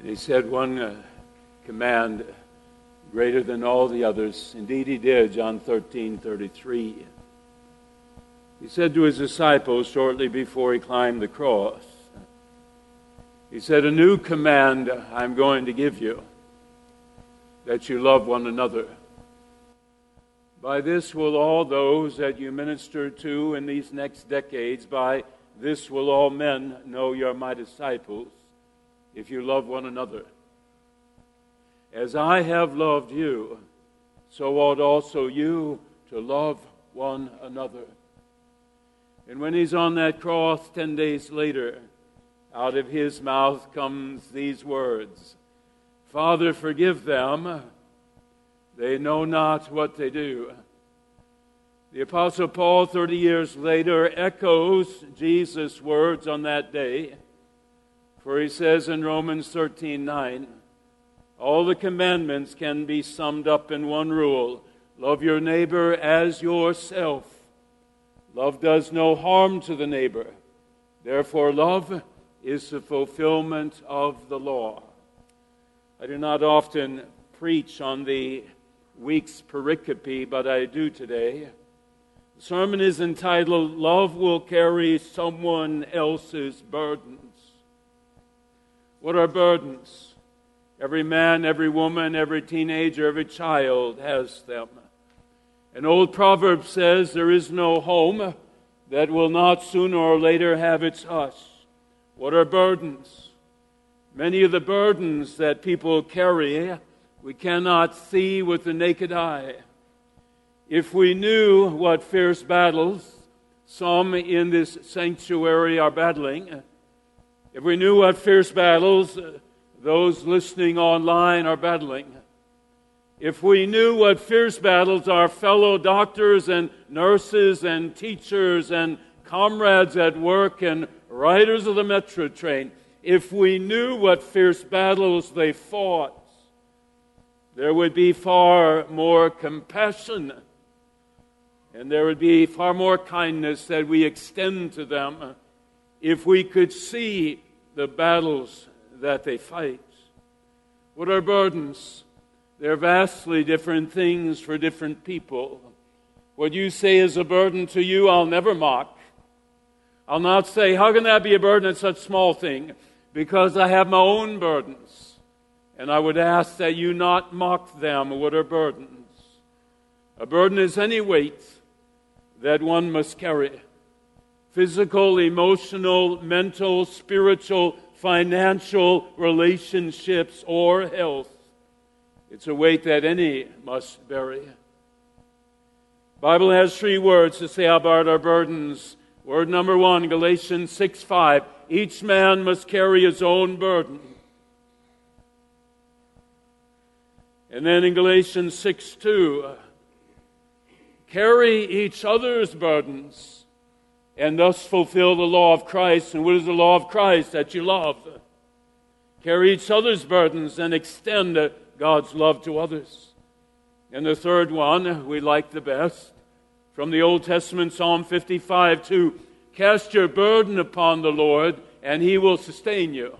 And he said one uh, command greater than all the others. Indeed, he did, John 13 33. He said to his disciples shortly before he climbed the cross, He said, A new command I'm going to give you that you love one another. By this will all those that you minister to in these next decades, by this will all men know you're my disciples, if you love one another. As I have loved you, so ought also you to love one another. And when he's on that cross 10 days later, out of his mouth comes these words Father, forgive them. They know not what they do. The Apostle Paul, 30 years later, echoes Jesus' words on that day. For he says in Romans 13 9, all the commandments can be summed up in one rule love your neighbor as yourself. Love does no harm to the neighbor. Therefore, love is the fulfillment of the law. I do not often preach on the week's pericope, but I do today. The sermon is entitled, Love Will Carry Someone Else's Burdens. What are burdens? Every man, every woman, every teenager, every child has them. An old proverb says, There is no home that will not sooner or later have its hush. What are burdens? Many of the burdens that people carry we cannot see with the naked eye. If we knew what fierce battles some in this sanctuary are battling, if we knew what fierce battles uh, those listening online are battling. If we knew what fierce battles our fellow doctors and nurses and teachers and comrades at work and riders of the metro train, if we knew what fierce battles they fought, there would be far more compassion and there would be far more kindness that we extend to them if we could see the battles that they fight. What are burdens? They're vastly different things for different people. What you say is a burden to you, I'll never mock. I'll not say, How can that be a burden? It's such a small thing. Because I have my own burdens. And I would ask that you not mock them. What are burdens? A burden is any weight that one must carry physical, emotional, mental, spiritual, financial, relationships, or health. It's a weight that any must bear. Bible has three words to say about our burdens. Word number one, Galatians 6 5. Each man must carry his own burden. And then in Galatians 6 2, carry each other's burdens and thus fulfill the law of Christ. And what is the law of Christ? That you love. Carry each other's burdens and extend God's love to others. And the third one we like the best from the Old Testament, Psalm 55 2 Cast your burden upon the Lord, and he will sustain you.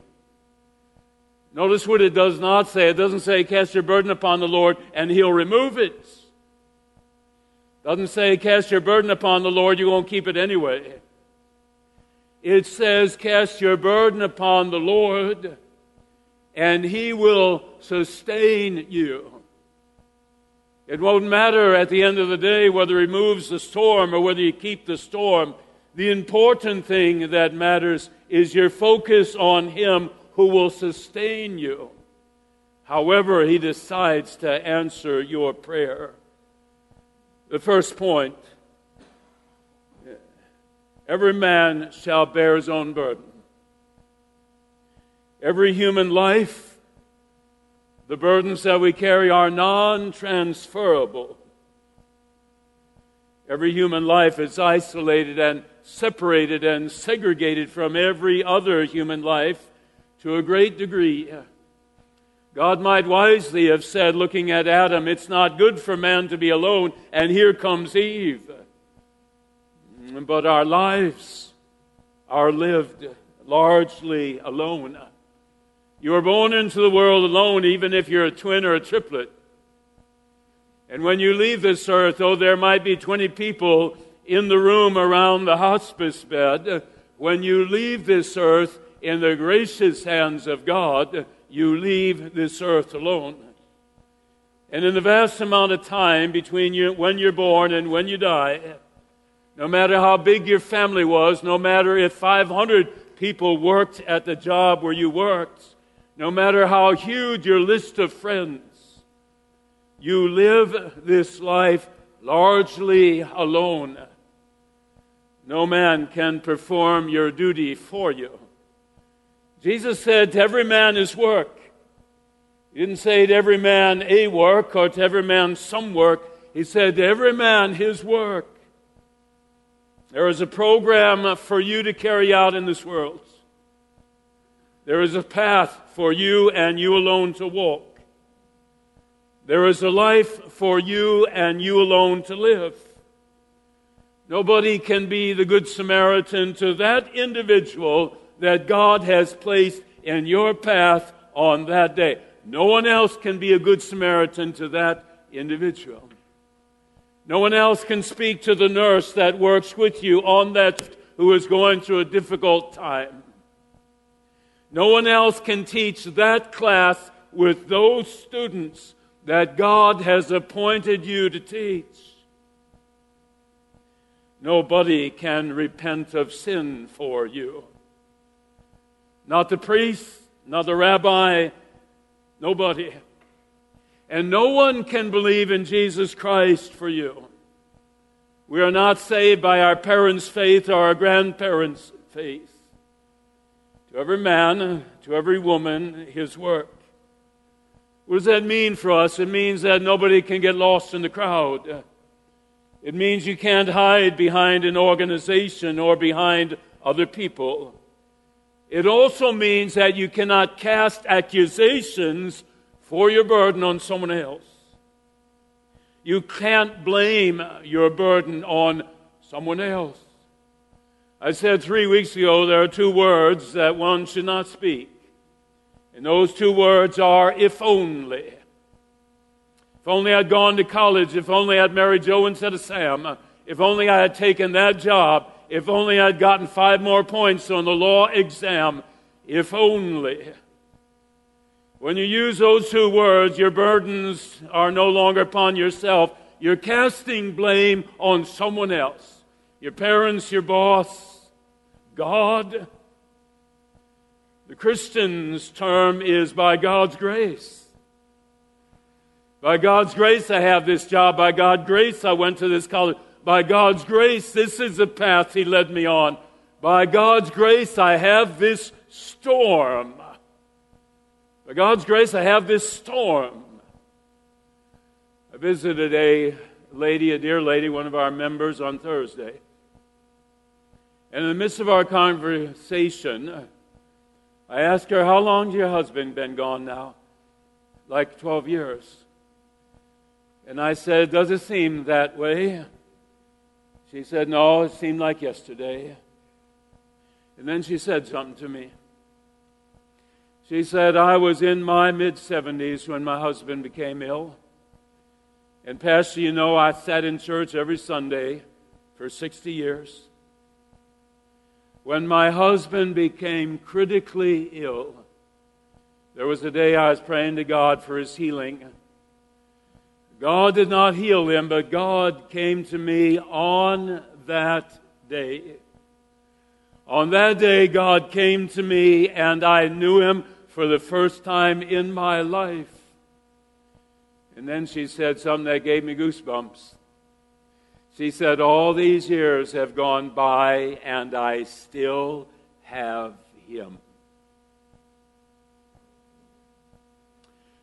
Notice what it does not say. It doesn't say, Cast your burden upon the Lord, and he'll remove it. Doesn't say cast your burden upon the Lord, you won't keep it anyway. It says cast your burden upon the Lord and he will sustain you. It won't matter at the end of the day whether he moves the storm or whether you keep the storm. The important thing that matters is your focus on him who will sustain you, however he decides to answer your prayer. The first point every man shall bear his own burden. Every human life, the burdens that we carry are non transferable. Every human life is isolated and separated and segregated from every other human life to a great degree. God might wisely have said, looking at Adam, it's not good for man to be alone, and here comes Eve. But our lives are lived largely alone. You are born into the world alone, even if you're a twin or a triplet. And when you leave this earth, though there might be 20 people in the room around the hospice bed, when you leave this earth in the gracious hands of God, you leave this earth alone. And in the vast amount of time between you, when you're born and when you die, no matter how big your family was, no matter if 500 people worked at the job where you worked, no matter how huge your list of friends, you live this life largely alone. No man can perform your duty for you. Jesus said, To every man his work. He didn't say to every man a work or to every man some work. He said to every man his work. There is a program for you to carry out in this world. There is a path for you and you alone to walk. There is a life for you and you alone to live. Nobody can be the Good Samaritan to that individual that God has placed in your path on that day. No one else can be a good Samaritan to that individual. No one else can speak to the nurse that works with you on that who is going through a difficult time. No one else can teach that class with those students that God has appointed you to teach. Nobody can repent of sin for you. Not the priest, not the rabbi, Nobody. And no one can believe in Jesus Christ for you. We are not saved by our parents' faith or our grandparents' faith. To every man, to every woman, his work. What does that mean for us? It means that nobody can get lost in the crowd. It means you can't hide behind an organization or behind other people. It also means that you cannot cast accusations for your burden on someone else. You can't blame your burden on someone else. I said three weeks ago there are two words that one should not speak. And those two words are if only. If only I'd gone to college. If only I'd married Joe instead of Sam. If only I had taken that job. If only I'd gotten five more points on the law exam. If only. When you use those two words, your burdens are no longer upon yourself. You're casting blame on someone else. Your parents, your boss, God. The Christian's term is by God's grace. By God's grace, I have this job. By God's grace, I went to this college. By God's grace, this is the path He led me on. By God's grace, I have this storm. By God's grace, I have this storm. I visited a lady, a dear lady, one of our members on Thursday. And in the midst of our conversation, I asked her, How long has your husband been gone now? Like 12 years. And I said, Does it seem that way? She said, No, it seemed like yesterday. And then she said something to me. She said, I was in my mid 70s when my husband became ill. And, Pastor, you know, I sat in church every Sunday for 60 years. When my husband became critically ill, there was a day I was praying to God for his healing. God did not heal him, but God came to me on that day. On that day, God came to me, and I knew him for the first time in my life. And then she said something that gave me goosebumps. She said, All these years have gone by, and I still have him.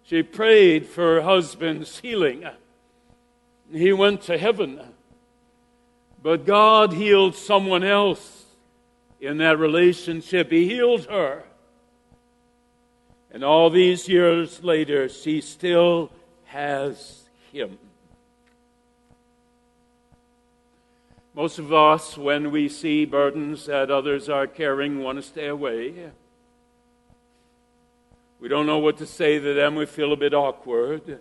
She prayed for her husband's healing. He went to heaven. But God healed someone else in that relationship. He healed her. And all these years later, she still has him. Most of us, when we see burdens that others are carrying, want to stay away. We don't know what to say to them. We feel a bit awkward.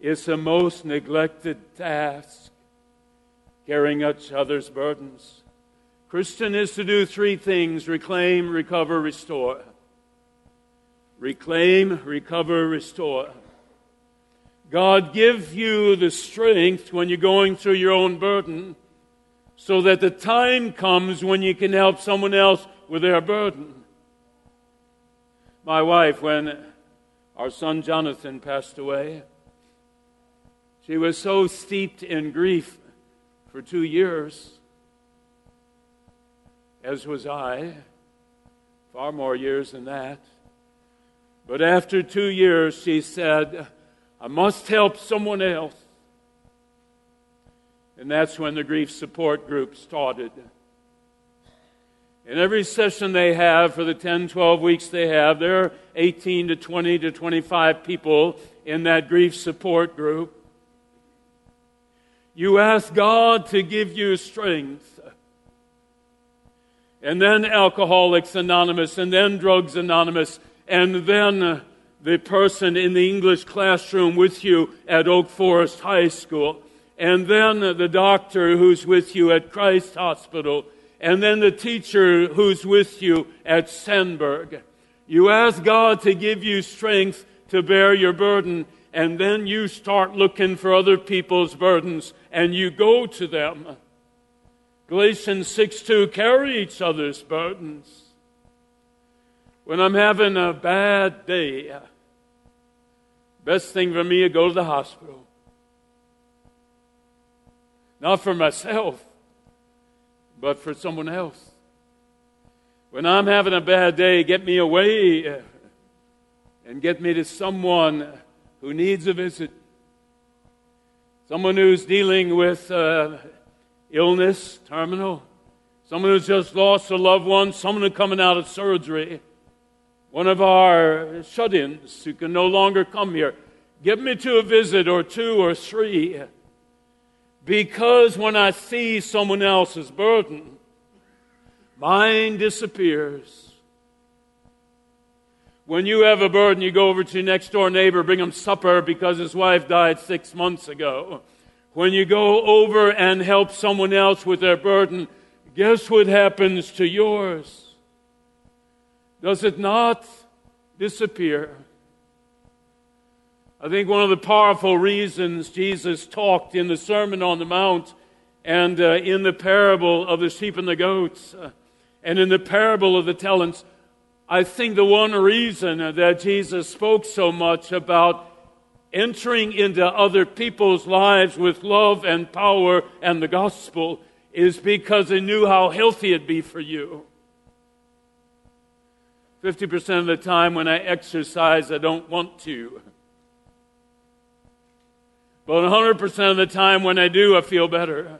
It's a most neglected task, carrying each other's burdens. Christian is to do three things reclaim, recover, restore. Reclaim, recover, restore. God give you the strength when you're going through your own burden so that the time comes when you can help someone else with their burden. My wife, when our son Jonathan passed away, she was so steeped in grief for two years, as was I, far more years than that. But after two years, she said, I must help someone else. And that's when the grief support group started. In every session they have for the 10, 12 weeks they have, there are 18 to 20 to 25 people in that grief support group. You ask God to give you strength. And then Alcoholics Anonymous, and then Drugs Anonymous, and then the person in the English classroom with you at Oak Forest High School, and then the doctor who's with you at Christ Hospital, and then the teacher who's with you at Sandburg. You ask God to give you strength to bear your burden, and then you start looking for other people's burdens, and you go to them. Galatians 6 2 carry each other's burdens. When I'm having a bad day, Best thing for me to go to the hospital. Not for myself, but for someone else. When I'm having a bad day, get me away and get me to someone who needs a visit. Someone who's dealing with uh, illness, terminal. Someone who's just lost a loved one. Someone who's coming out of surgery one of our shut ins who can no longer come here. Give me to a visit or two or three. Because when I see someone else's burden, mine disappears. When you have a burden, you go over to your next door neighbor, bring him supper because his wife died six months ago. When you go over and help someone else with their burden, guess what happens to yours? does it not disappear? I think one of the powerful reasons Jesus talked in the Sermon on the Mount and uh, in the parable of the sheep and the goats uh, and in the parable of the talents, I think the one reason that Jesus spoke so much about entering into other people's lives with love and power and the gospel is because he knew how healthy it'd be for you. 50% of the time when I exercise, I don't want to. But 100% of the time when I do, I feel better.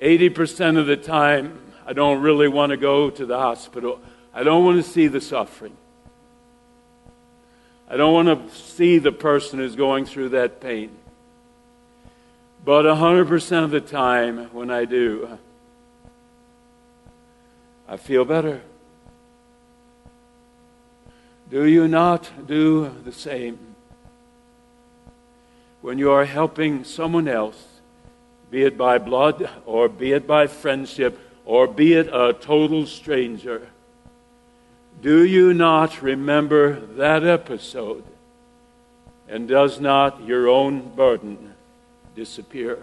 80% of the time, I don't really want to go to the hospital. I don't want to see the suffering. I don't want to see the person who's going through that pain. But 100% of the time, when I do, I feel better. Do you not do the same? When you are helping someone else, be it by blood or be it by friendship or be it a total stranger, do you not remember that episode? And does not your own burden disappear?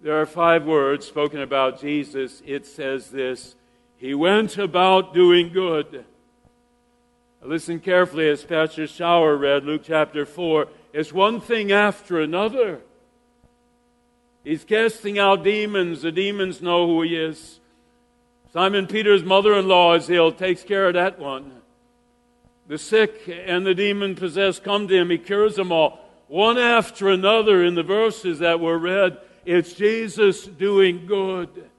There are five words spoken about Jesus. It says this He went about doing good. Listen carefully as Pastor Shower read Luke chapter 4. It's one thing after another. He's casting out demons. The demons know who he is. Simon Peter's mother in law is ill, takes care of that one. The sick and the demon possessed come to him, he cures them all. One after another in the verses that were read, it's Jesus doing good.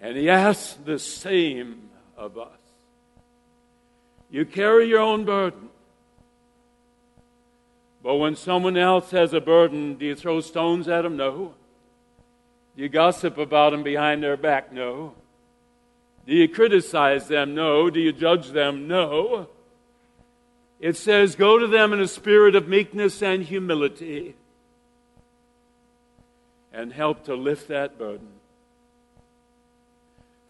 And he asks the same of us. You carry your own burden. But when someone else has a burden, do you throw stones at them? No. Do you gossip about them behind their back? No. Do you criticize them? No. Do you judge them? No. It says, Go to them in a spirit of meekness and humility and help to lift that burden.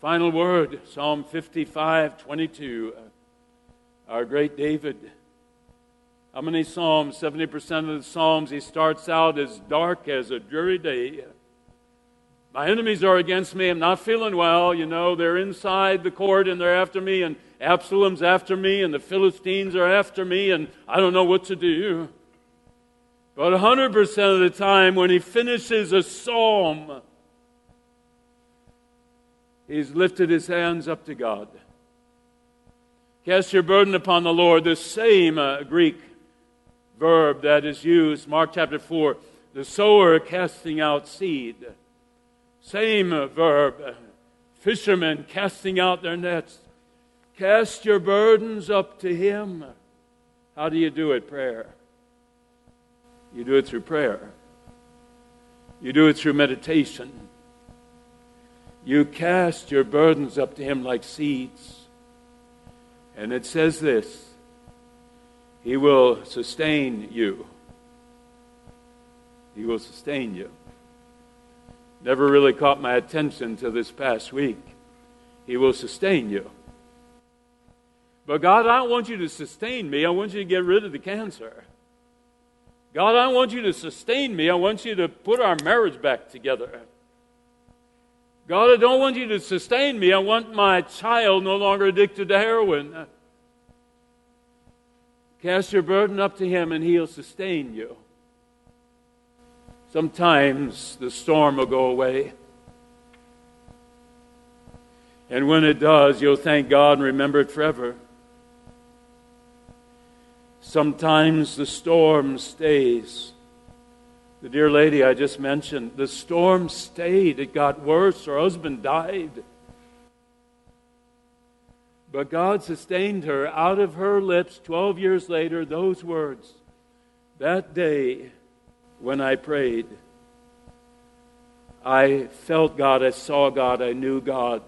Final word Psalm 55 22. Our great David. How many Psalms? 70% of the Psalms, he starts out as dark as a dreary day. My enemies are against me. I'm not feeling well. You know, they're inside the court and they're after me, and Absalom's after me, and the Philistines are after me, and I don't know what to do. But 100% of the time, when he finishes a psalm, he's lifted his hands up to God. Cast your burden upon the Lord. The same uh, Greek verb that is used, Mark chapter 4, the sower casting out seed. Same verb. Fishermen casting out their nets. Cast your burdens up to Him. How do you do it? Prayer. You do it through prayer. You do it through meditation. You cast your burdens up to Him like seeds. And it says this He will sustain you. He will sustain you never really caught my attention until this past week. He will sustain you. But God, I don't want you to sustain me. I want you to get rid of the cancer. God, I want you to sustain me. I want you to put our marriage back together. God, I don't want you to sustain me. I want my child no longer addicted to heroin. Cast your burden up to Him and He'll sustain you. Sometimes the storm will go away. And when it does, you'll thank God and remember it forever. Sometimes the storm stays. The dear lady I just mentioned, the storm stayed. It got worse. Her husband died. But God sustained her out of her lips 12 years later, those words That day when I prayed. I felt God, I saw God, I knew God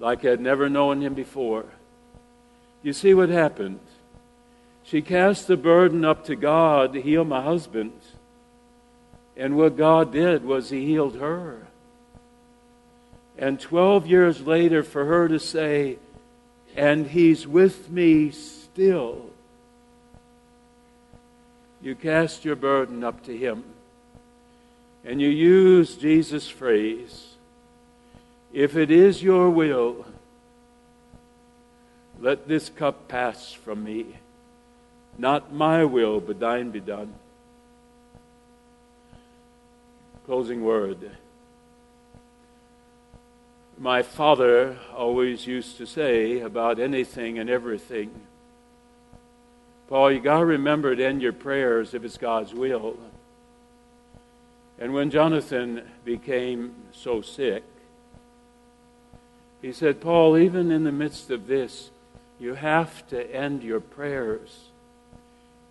like I'd never known Him before. You see what happened? She cast the burden up to God to heal my husband. And what God did was He healed her. And 12 years later, for her to say, and He's with me still. You cast your burden up to Him. And you use Jesus' phrase If it is your will, let this cup pass from me. Not my will, but thine be done. Closing word. My father always used to say about anything and everything Paul, you got to remember to end your prayers if it's God's will. And when Jonathan became so sick, he said, Paul, even in the midst of this, you have to end your prayers.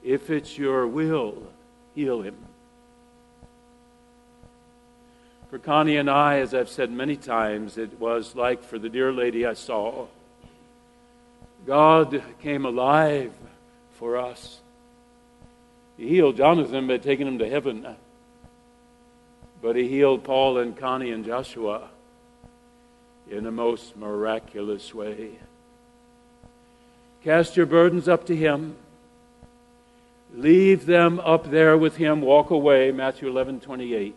If it's your will, heal him. For Connie and I, as I've said many times, it was like for the dear lady I saw. God came alive for us. He healed Jonathan by taking him to heaven, but he healed Paul and Connie and Joshua in a most miraculous way. Cast your burdens up to him. Leave them up there with him. Walk away. Matthew 11 28.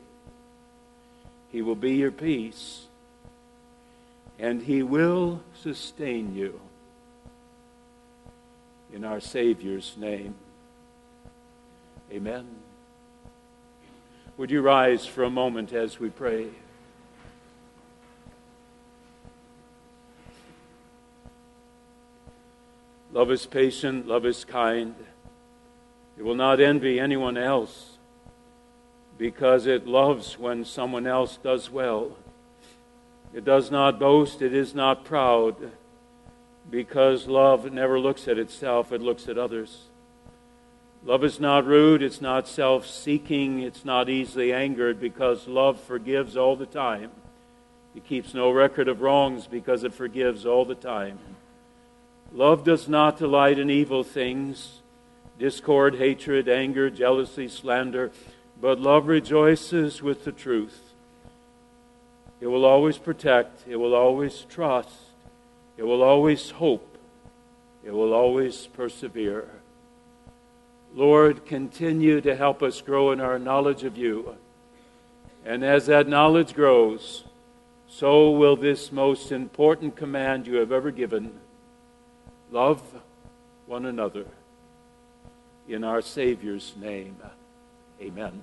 He will be your peace, and he will sustain you in our Savior's name. Amen. Would you rise for a moment as we pray? Love is patient, love is kind. It will not envy anyone else because it loves when someone else does well. It does not boast, it is not proud because love never looks at itself, it looks at others. Love is not rude, it's not self seeking, it's not easily angered because love forgives all the time. It keeps no record of wrongs because it forgives all the time. Love does not delight in evil things, discord, hatred, anger, jealousy, slander, but love rejoices with the truth. It will always protect, it will always trust, it will always hope, it will always persevere. Lord, continue to help us grow in our knowledge of you. And as that knowledge grows, so will this most important command you have ever given love one another. In our Savior's name, amen.